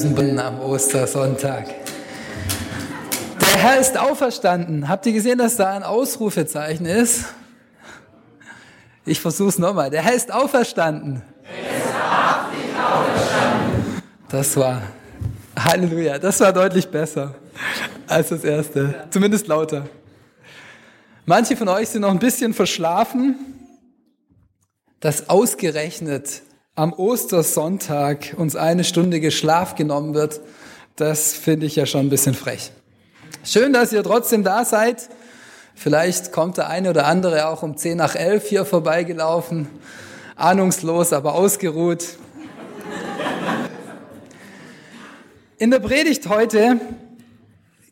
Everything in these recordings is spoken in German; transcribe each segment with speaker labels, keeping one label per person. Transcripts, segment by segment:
Speaker 1: am Ostersonntag. Der Herr ist auferstanden. Habt ihr gesehen, dass da ein Ausrufezeichen ist? Ich versuche es nochmal. Der Herr ist auferstanden. Das war Halleluja. Das war deutlich besser als das erste. Zumindest lauter. Manche von euch sind noch ein bisschen verschlafen, dass ausgerechnet am Ostersonntag uns eine Stunde Geschlaf genommen wird, das finde ich ja schon ein bisschen frech. Schön, dass ihr trotzdem da seid. Vielleicht kommt der eine oder andere auch um 10 nach 11 hier vorbeigelaufen. Ahnungslos, aber ausgeruht. In der Predigt heute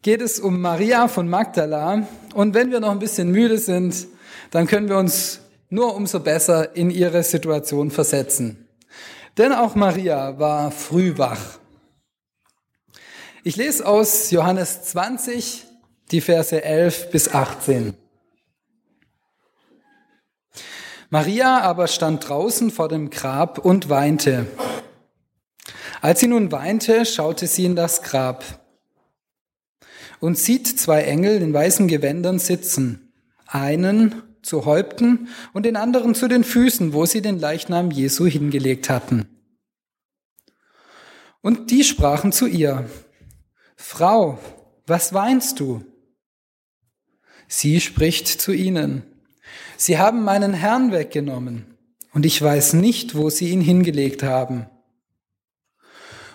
Speaker 1: geht es um Maria von Magdala. Und wenn wir noch ein bisschen müde sind, dann können wir uns nur umso besser in ihre Situation versetzen. Denn auch Maria war früh wach. Ich lese aus Johannes 20 die Verse 11 bis 18. Maria aber stand draußen vor dem Grab und weinte. Als sie nun weinte, schaute sie in das Grab und sieht zwei Engel in weißen Gewändern sitzen, einen zu Häupten und den anderen zu den Füßen, wo sie den Leichnam Jesu hingelegt hatten. Und die sprachen zu ihr, Frau, was weinst du? Sie spricht zu ihnen, Sie haben meinen Herrn weggenommen, und ich weiß nicht, wo sie ihn hingelegt haben.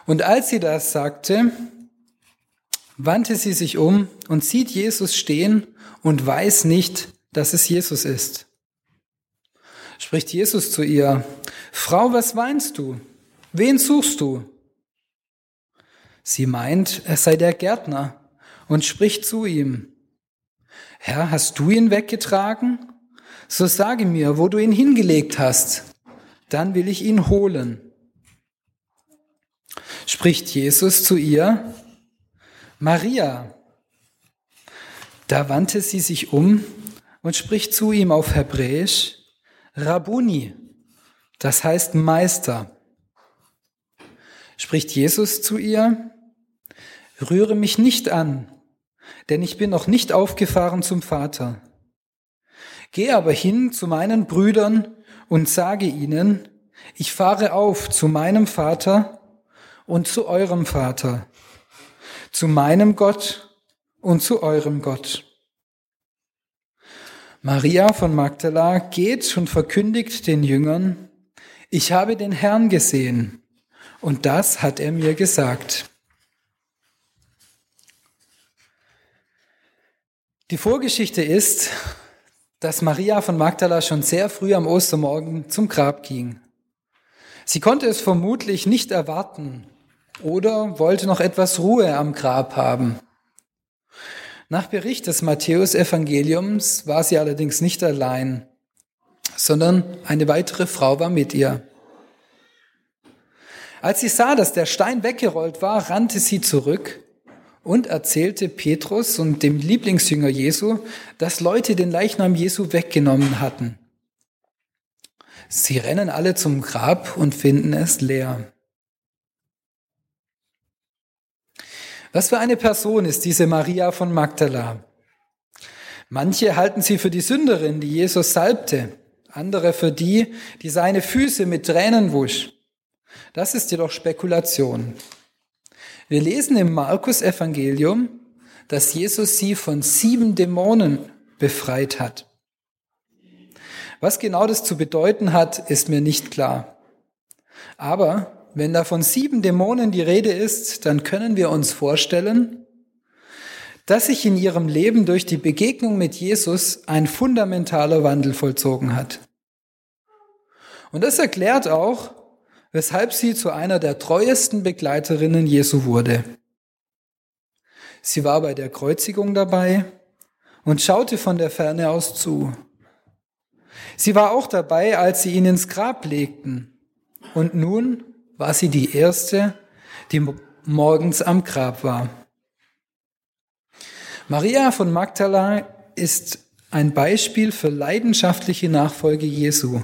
Speaker 1: Und als sie das sagte, wandte sie sich um und sieht Jesus stehen und weiß nicht, dass es Jesus ist. Spricht Jesus zu ihr, Frau, was weinst du? Wen suchst du? Sie meint, es sei der Gärtner und spricht zu ihm, Herr, hast du ihn weggetragen? So sage mir, wo du ihn hingelegt hast, dann will ich ihn holen. Spricht Jesus zu ihr, Maria. Da wandte sie sich um und spricht zu ihm auf Hebräisch, Rabuni, das heißt Meister. Spricht Jesus zu ihr, rühre mich nicht an, denn ich bin noch nicht aufgefahren zum Vater. Geh aber hin zu meinen Brüdern und sage ihnen, ich fahre auf zu meinem Vater und zu eurem Vater, zu meinem Gott und zu eurem Gott. Maria von Magdala geht und verkündigt den Jüngern, ich habe den Herrn gesehen und das hat er mir gesagt. Die Vorgeschichte ist, dass Maria von Magdala schon sehr früh am Ostermorgen zum Grab ging. Sie konnte es vermutlich nicht erwarten oder wollte noch etwas Ruhe am Grab haben. Nach Bericht des Matthäus-Evangeliums war sie allerdings nicht allein, sondern eine weitere Frau war mit ihr. Als sie sah, dass der Stein weggerollt war, rannte sie zurück und erzählte Petrus und dem Lieblingsjünger Jesu, dass Leute den Leichnam Jesu weggenommen hatten. Sie rennen alle zum Grab und finden es leer. Was für eine Person ist diese Maria von Magdala? Manche halten sie für die Sünderin, die Jesus salbte, andere für die, die seine Füße mit Tränen wusch. Das ist jedoch Spekulation. Wir lesen im Markus Evangelium, dass Jesus sie von sieben Dämonen befreit hat. Was genau das zu bedeuten hat, ist mir nicht klar. Aber wenn da von sieben Dämonen die Rede ist, dann können wir uns vorstellen, dass sich in ihrem Leben durch die Begegnung mit Jesus ein fundamentaler Wandel vollzogen hat. Und das erklärt auch, weshalb sie zu einer der treuesten Begleiterinnen Jesu wurde. Sie war bei der Kreuzigung dabei und schaute von der Ferne aus zu. Sie war auch dabei, als sie ihn ins Grab legten. Und nun war sie die erste, die morgens am Grab war. Maria von Magdala ist ein Beispiel für leidenschaftliche Nachfolge Jesu.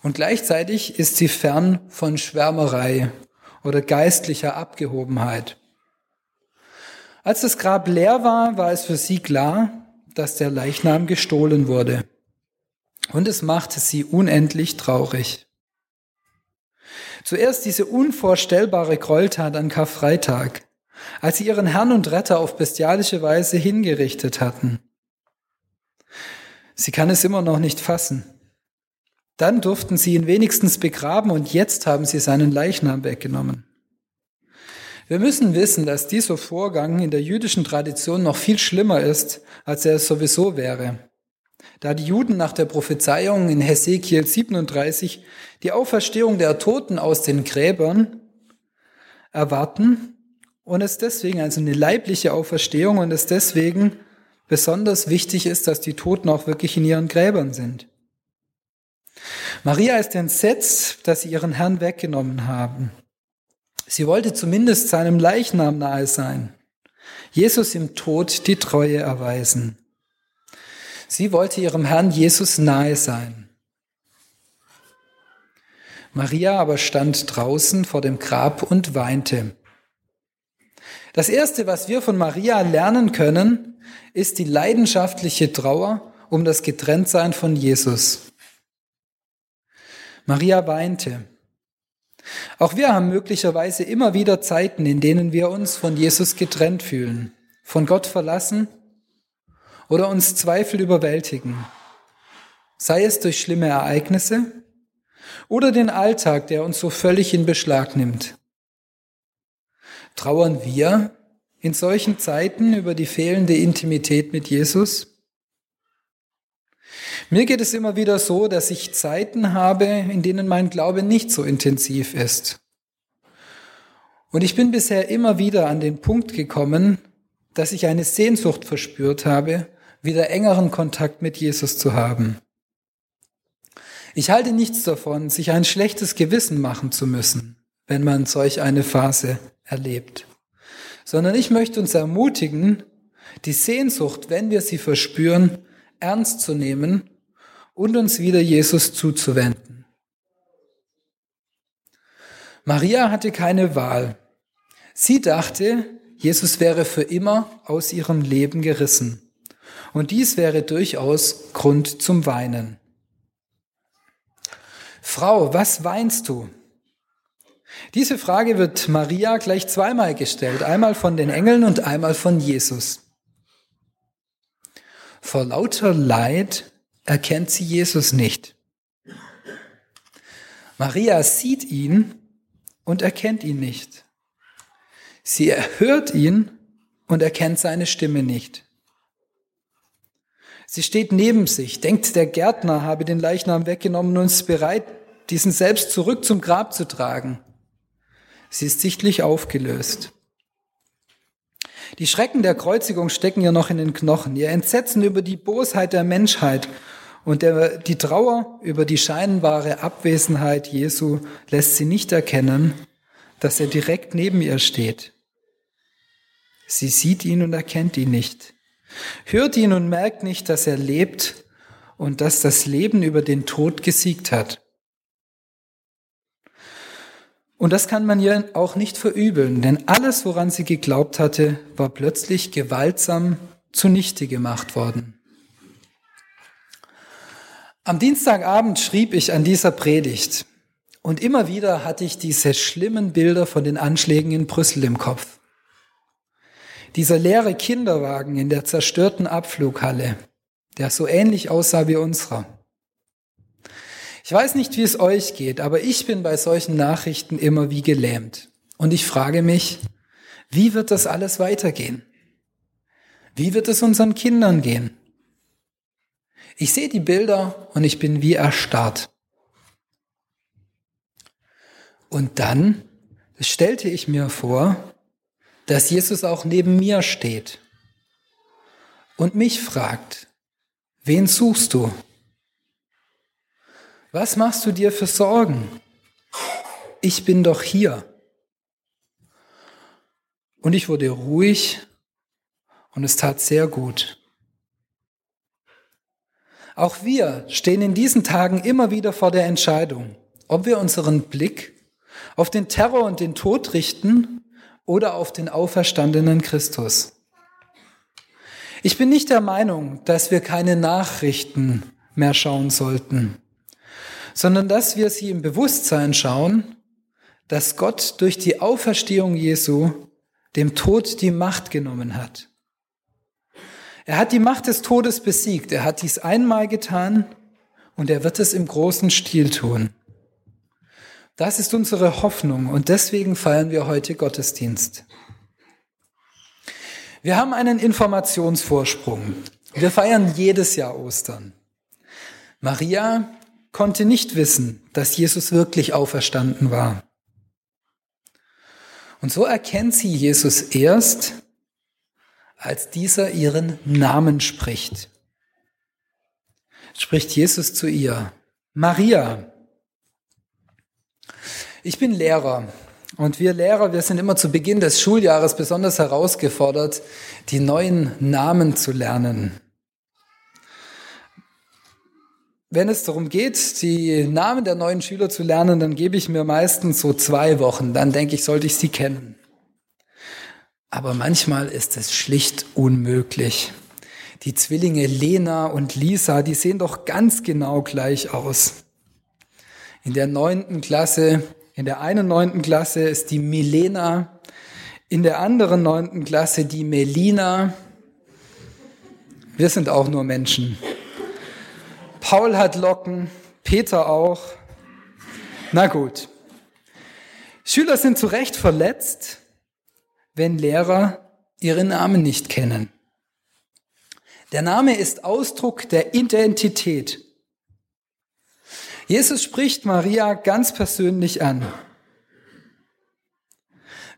Speaker 1: Und gleichzeitig ist sie fern von Schwärmerei oder geistlicher Abgehobenheit. Als das Grab leer war, war es für sie klar, dass der Leichnam gestohlen wurde. Und es machte sie unendlich traurig. Zuerst diese unvorstellbare Gräueltat an Karfreitag, als sie ihren Herrn und Retter auf bestialische Weise hingerichtet hatten. Sie kann es immer noch nicht fassen. Dann durften sie ihn wenigstens begraben und jetzt haben sie seinen Leichnam weggenommen. Wir müssen wissen, dass dieser Vorgang in der jüdischen Tradition noch viel schlimmer ist, als er es sowieso wäre. Da die Juden nach der Prophezeiung in Hesekiel 37 die Auferstehung der Toten aus den Gräbern erwarten und es deswegen, also eine leibliche Auferstehung und es deswegen besonders wichtig ist, dass die Toten auch wirklich in ihren Gräbern sind. Maria ist entsetzt, dass sie ihren Herrn weggenommen haben. Sie wollte zumindest seinem Leichnam nahe sein, Jesus im Tod die Treue erweisen. Sie wollte ihrem Herrn Jesus nahe sein. Maria aber stand draußen vor dem Grab und weinte. Das Erste, was wir von Maria lernen können, ist die leidenschaftliche Trauer um das Getrenntsein von Jesus. Maria weinte. Auch wir haben möglicherweise immer wieder Zeiten, in denen wir uns von Jesus getrennt fühlen, von Gott verlassen oder uns Zweifel überwältigen, sei es durch schlimme Ereignisse oder den Alltag, der uns so völlig in Beschlag nimmt. Trauern wir in solchen Zeiten über die fehlende Intimität mit Jesus? Mir geht es immer wieder so, dass ich Zeiten habe, in denen mein Glaube nicht so intensiv ist. Und ich bin bisher immer wieder an den Punkt gekommen, dass ich eine Sehnsucht verspürt habe, wieder engeren Kontakt mit Jesus zu haben. Ich halte nichts davon, sich ein schlechtes Gewissen machen zu müssen, wenn man solch eine Phase erlebt, sondern ich möchte uns ermutigen, die Sehnsucht, wenn wir sie verspüren, ernst zu nehmen und uns wieder Jesus zuzuwenden. Maria hatte keine Wahl. Sie dachte, Jesus wäre für immer aus ihrem Leben gerissen. Und dies wäre durchaus Grund zum Weinen. Frau, was weinst du? Diese Frage wird Maria gleich zweimal gestellt, einmal von den Engeln und einmal von Jesus. Vor lauter Leid erkennt sie Jesus nicht. Maria sieht ihn und erkennt ihn nicht. Sie hört ihn und erkennt seine Stimme nicht. Sie steht neben sich, denkt, der Gärtner habe den Leichnam weggenommen und ist bereit, diesen selbst zurück zum Grab zu tragen. Sie ist sichtlich aufgelöst. Die Schrecken der Kreuzigung stecken ihr noch in den Knochen. Ihr Entsetzen über die Bosheit der Menschheit und der, die Trauer über die scheinbare Abwesenheit Jesu lässt sie nicht erkennen, dass er direkt neben ihr steht. Sie sieht ihn und erkennt ihn nicht, hört ihn und merkt nicht, dass er lebt und dass das Leben über den Tod gesiegt hat. Und das kann man ihr auch nicht verübeln, denn alles, woran sie geglaubt hatte, war plötzlich gewaltsam zunichte gemacht worden. Am Dienstagabend schrieb ich an dieser Predigt und immer wieder hatte ich diese schlimmen Bilder von den Anschlägen in Brüssel im Kopf. Dieser leere Kinderwagen in der zerstörten Abflughalle, der so ähnlich aussah wie unserer. Ich weiß nicht, wie es euch geht, aber ich bin bei solchen Nachrichten immer wie gelähmt. Und ich frage mich, wie wird das alles weitergehen? Wie wird es unseren Kindern gehen? Ich sehe die Bilder und ich bin wie erstarrt. Und dann stellte ich mir vor, dass Jesus auch neben mir steht und mich fragt, wen suchst du? Was machst du dir für Sorgen? Ich bin doch hier. Und ich wurde ruhig und es tat sehr gut. Auch wir stehen in diesen Tagen immer wieder vor der Entscheidung, ob wir unseren Blick Auf den Terror und den Tod richten oder auf den auferstandenen Christus? Ich bin nicht der Meinung, dass wir keine Nachrichten mehr schauen sollten, sondern dass wir sie im Bewusstsein schauen, dass Gott durch die Auferstehung Jesu dem Tod die Macht genommen hat. Er hat die Macht des Todes besiegt. Er hat dies einmal getan und er wird es im großen Stil tun. Das ist unsere Hoffnung und deswegen feiern wir heute Gottesdienst. Wir haben einen Informationsvorsprung. Wir feiern jedes Jahr Ostern. Maria konnte nicht wissen, dass Jesus wirklich auferstanden war. Und so erkennt sie Jesus erst, als dieser ihren Namen spricht. Spricht Jesus zu ihr, Maria. Ich bin Lehrer und wir Lehrer, wir sind immer zu Beginn des Schuljahres besonders herausgefordert, die neuen Namen zu lernen. Wenn es darum geht, die Namen der neuen Schüler zu lernen, dann gebe ich mir meistens so zwei Wochen. Dann denke ich, sollte ich sie kennen. Aber manchmal ist es schlicht unmöglich. Die Zwillinge Lena und Lisa, die sehen doch ganz genau gleich aus. In der neunten Klasse in der einen neunten Klasse ist die Milena, in der anderen neunten Klasse die Melina. Wir sind auch nur Menschen. Paul hat Locken, Peter auch. Na gut. Schüler sind zu Recht verletzt, wenn Lehrer ihre Namen nicht kennen. Der Name ist Ausdruck der Identität. Jesus spricht Maria ganz persönlich an.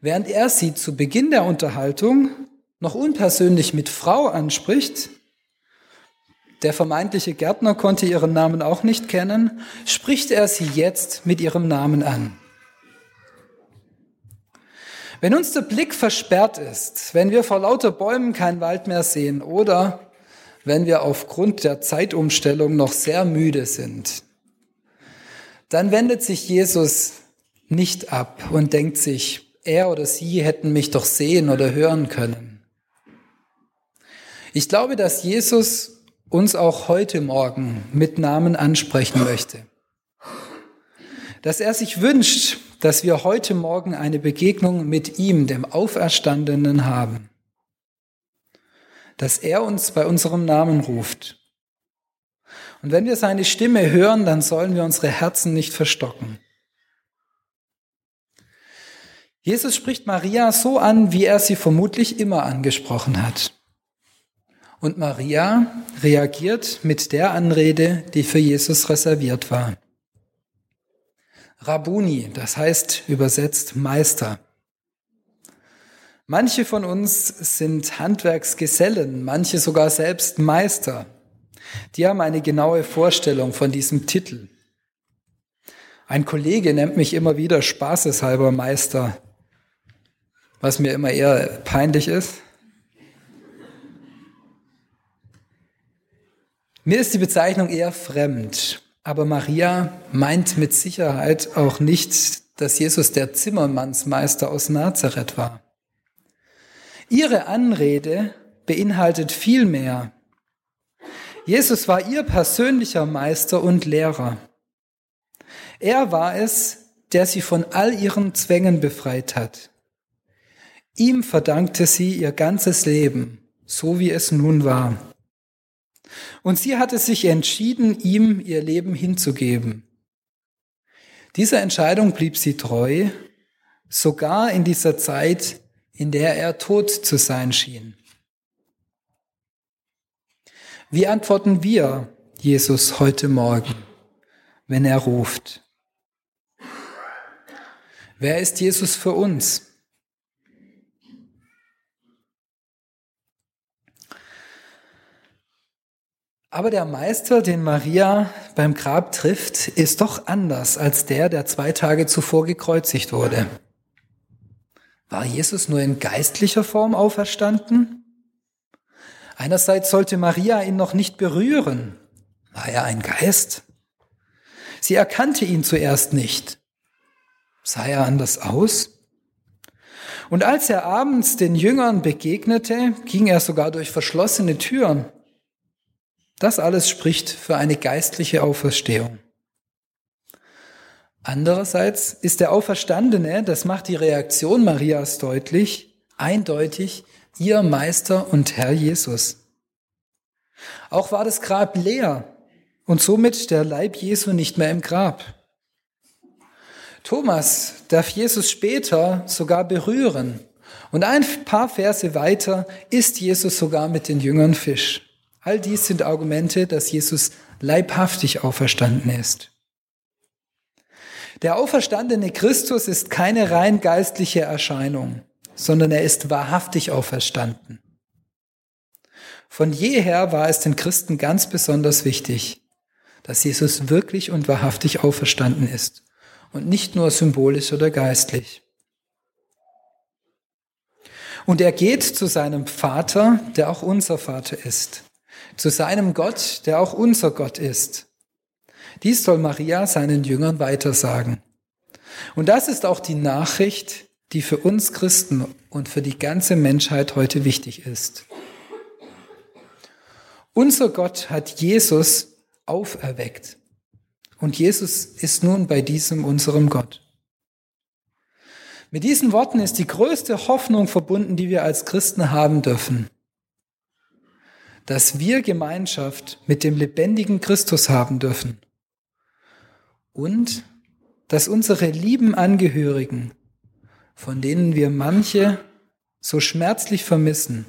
Speaker 1: Während er sie zu Beginn der Unterhaltung noch unpersönlich mit Frau anspricht, der vermeintliche Gärtner konnte ihren Namen auch nicht kennen, spricht er sie jetzt mit ihrem Namen an. Wenn uns der Blick versperrt ist, wenn wir vor lauter Bäumen keinen Wald mehr sehen oder wenn wir aufgrund der Zeitumstellung noch sehr müde sind, dann wendet sich Jesus nicht ab und denkt sich, er oder sie hätten mich doch sehen oder hören können. Ich glaube, dass Jesus uns auch heute Morgen mit Namen ansprechen möchte. Dass er sich wünscht, dass wir heute Morgen eine Begegnung mit ihm, dem Auferstandenen, haben. Dass er uns bei unserem Namen ruft und wenn wir seine Stimme hören, dann sollen wir unsere Herzen nicht verstocken. Jesus spricht Maria so an, wie er sie vermutlich immer angesprochen hat. Und Maria reagiert mit der Anrede, die für Jesus reserviert war. Rabuni, das heißt übersetzt Meister. Manche von uns sind Handwerksgesellen, manche sogar selbst Meister. Die haben eine genaue Vorstellung von diesem Titel. Ein Kollege nennt mich immer wieder spaßeshalber Meister, was mir immer eher peinlich ist. Mir ist die Bezeichnung eher fremd, aber Maria meint mit Sicherheit auch nicht, dass Jesus der Zimmermannsmeister aus Nazareth war. Ihre Anrede beinhaltet viel mehr Jesus war ihr persönlicher Meister und Lehrer. Er war es, der sie von all ihren Zwängen befreit hat. Ihm verdankte sie ihr ganzes Leben, so wie es nun war. Und sie hatte sich entschieden, ihm ihr Leben hinzugeben. Dieser Entscheidung blieb sie treu, sogar in dieser Zeit, in der er tot zu sein schien. Wie antworten wir Jesus heute Morgen, wenn er ruft? Wer ist Jesus für uns? Aber der Meister, den Maria beim Grab trifft, ist doch anders als der, der zwei Tage zuvor gekreuzigt wurde. War Jesus nur in geistlicher Form auferstanden? Einerseits sollte Maria ihn noch nicht berühren. War er ein Geist? Sie erkannte ihn zuerst nicht. Sah er anders aus? Und als er abends den Jüngern begegnete, ging er sogar durch verschlossene Türen. Das alles spricht für eine geistliche Auferstehung. Andererseits ist der Auferstandene, das macht die Reaktion Marias deutlich, eindeutig ihr Meister und Herr Jesus. Auch war das Grab leer und somit der Leib Jesu nicht mehr im Grab. Thomas darf Jesus später sogar berühren. Und ein paar Verse weiter isst Jesus sogar mit den Jüngern Fisch. All dies sind Argumente, dass Jesus leibhaftig auferstanden ist. Der auferstandene Christus ist keine rein geistliche Erscheinung, sondern er ist wahrhaftig auferstanden. Von jeher war es den Christen ganz besonders wichtig, dass Jesus wirklich und wahrhaftig auferstanden ist und nicht nur symbolisch oder geistlich. Und er geht zu seinem Vater, der auch unser Vater ist, zu seinem Gott, der auch unser Gott ist. Dies soll Maria seinen Jüngern weitersagen. Und das ist auch die Nachricht, die für uns Christen und für die ganze Menschheit heute wichtig ist. Unser Gott hat Jesus auferweckt. Und Jesus ist nun bei diesem unserem Gott. Mit diesen Worten ist die größte Hoffnung verbunden, die wir als Christen haben dürfen. Dass wir Gemeinschaft mit dem lebendigen Christus haben dürfen. Und dass unsere lieben Angehörigen, von denen wir manche so schmerzlich vermissen,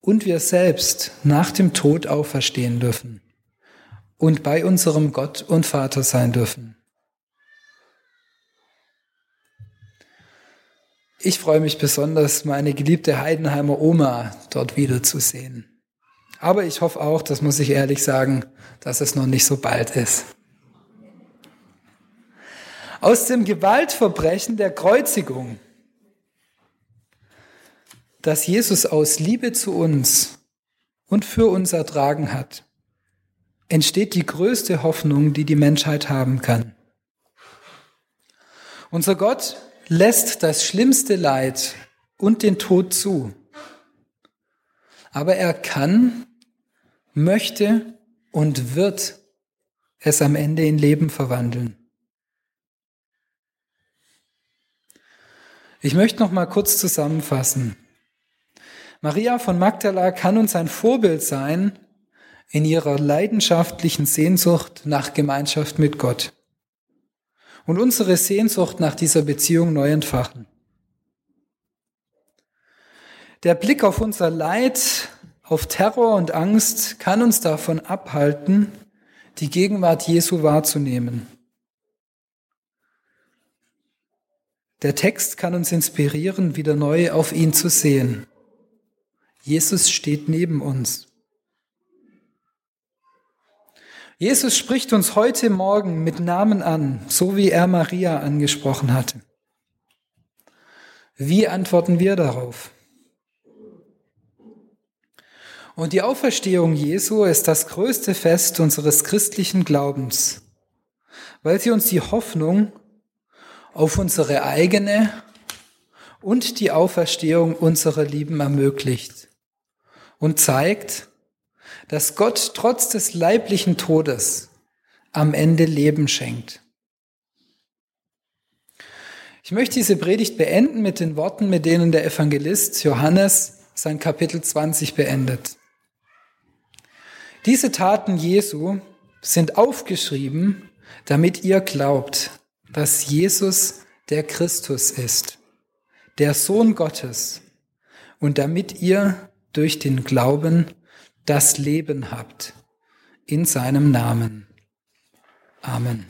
Speaker 1: und wir selbst nach dem Tod auferstehen dürfen und bei unserem Gott und Vater sein dürfen. Ich freue mich besonders, meine geliebte Heidenheimer Oma dort wiederzusehen. Aber ich hoffe auch, das muss ich ehrlich sagen, dass es noch nicht so bald ist. Aus dem Gewaltverbrechen der Kreuzigung, das Jesus aus Liebe zu uns und für uns ertragen hat, entsteht die größte Hoffnung, die die Menschheit haben kann. Unser Gott lässt das schlimmste Leid und den Tod zu. Aber er kann, möchte und wird es am Ende in Leben verwandeln. Ich möchte noch mal kurz zusammenfassen. Maria von Magdala kann uns ein Vorbild sein, in ihrer leidenschaftlichen Sehnsucht nach Gemeinschaft mit Gott und unsere Sehnsucht nach dieser Beziehung neu entfachen. Der Blick auf unser Leid, auf Terror und Angst kann uns davon abhalten, die Gegenwart Jesu wahrzunehmen. Der Text kann uns inspirieren, wieder neu auf ihn zu sehen. Jesus steht neben uns. Jesus spricht uns heute Morgen mit Namen an, so wie er Maria angesprochen hatte. Wie antworten wir darauf? Und die Auferstehung Jesu ist das größte Fest unseres christlichen Glaubens, weil sie uns die Hoffnung auf unsere eigene und die Auferstehung unserer Lieben ermöglicht und zeigt, dass Gott trotz des leiblichen Todes am Ende Leben schenkt. Ich möchte diese Predigt beenden mit den Worten, mit denen der Evangelist Johannes sein Kapitel 20 beendet. Diese Taten Jesu sind aufgeschrieben, damit ihr glaubt, dass Jesus der Christus ist, der Sohn Gottes, und damit ihr durch den Glauben das Leben habt. In seinem Namen. Amen.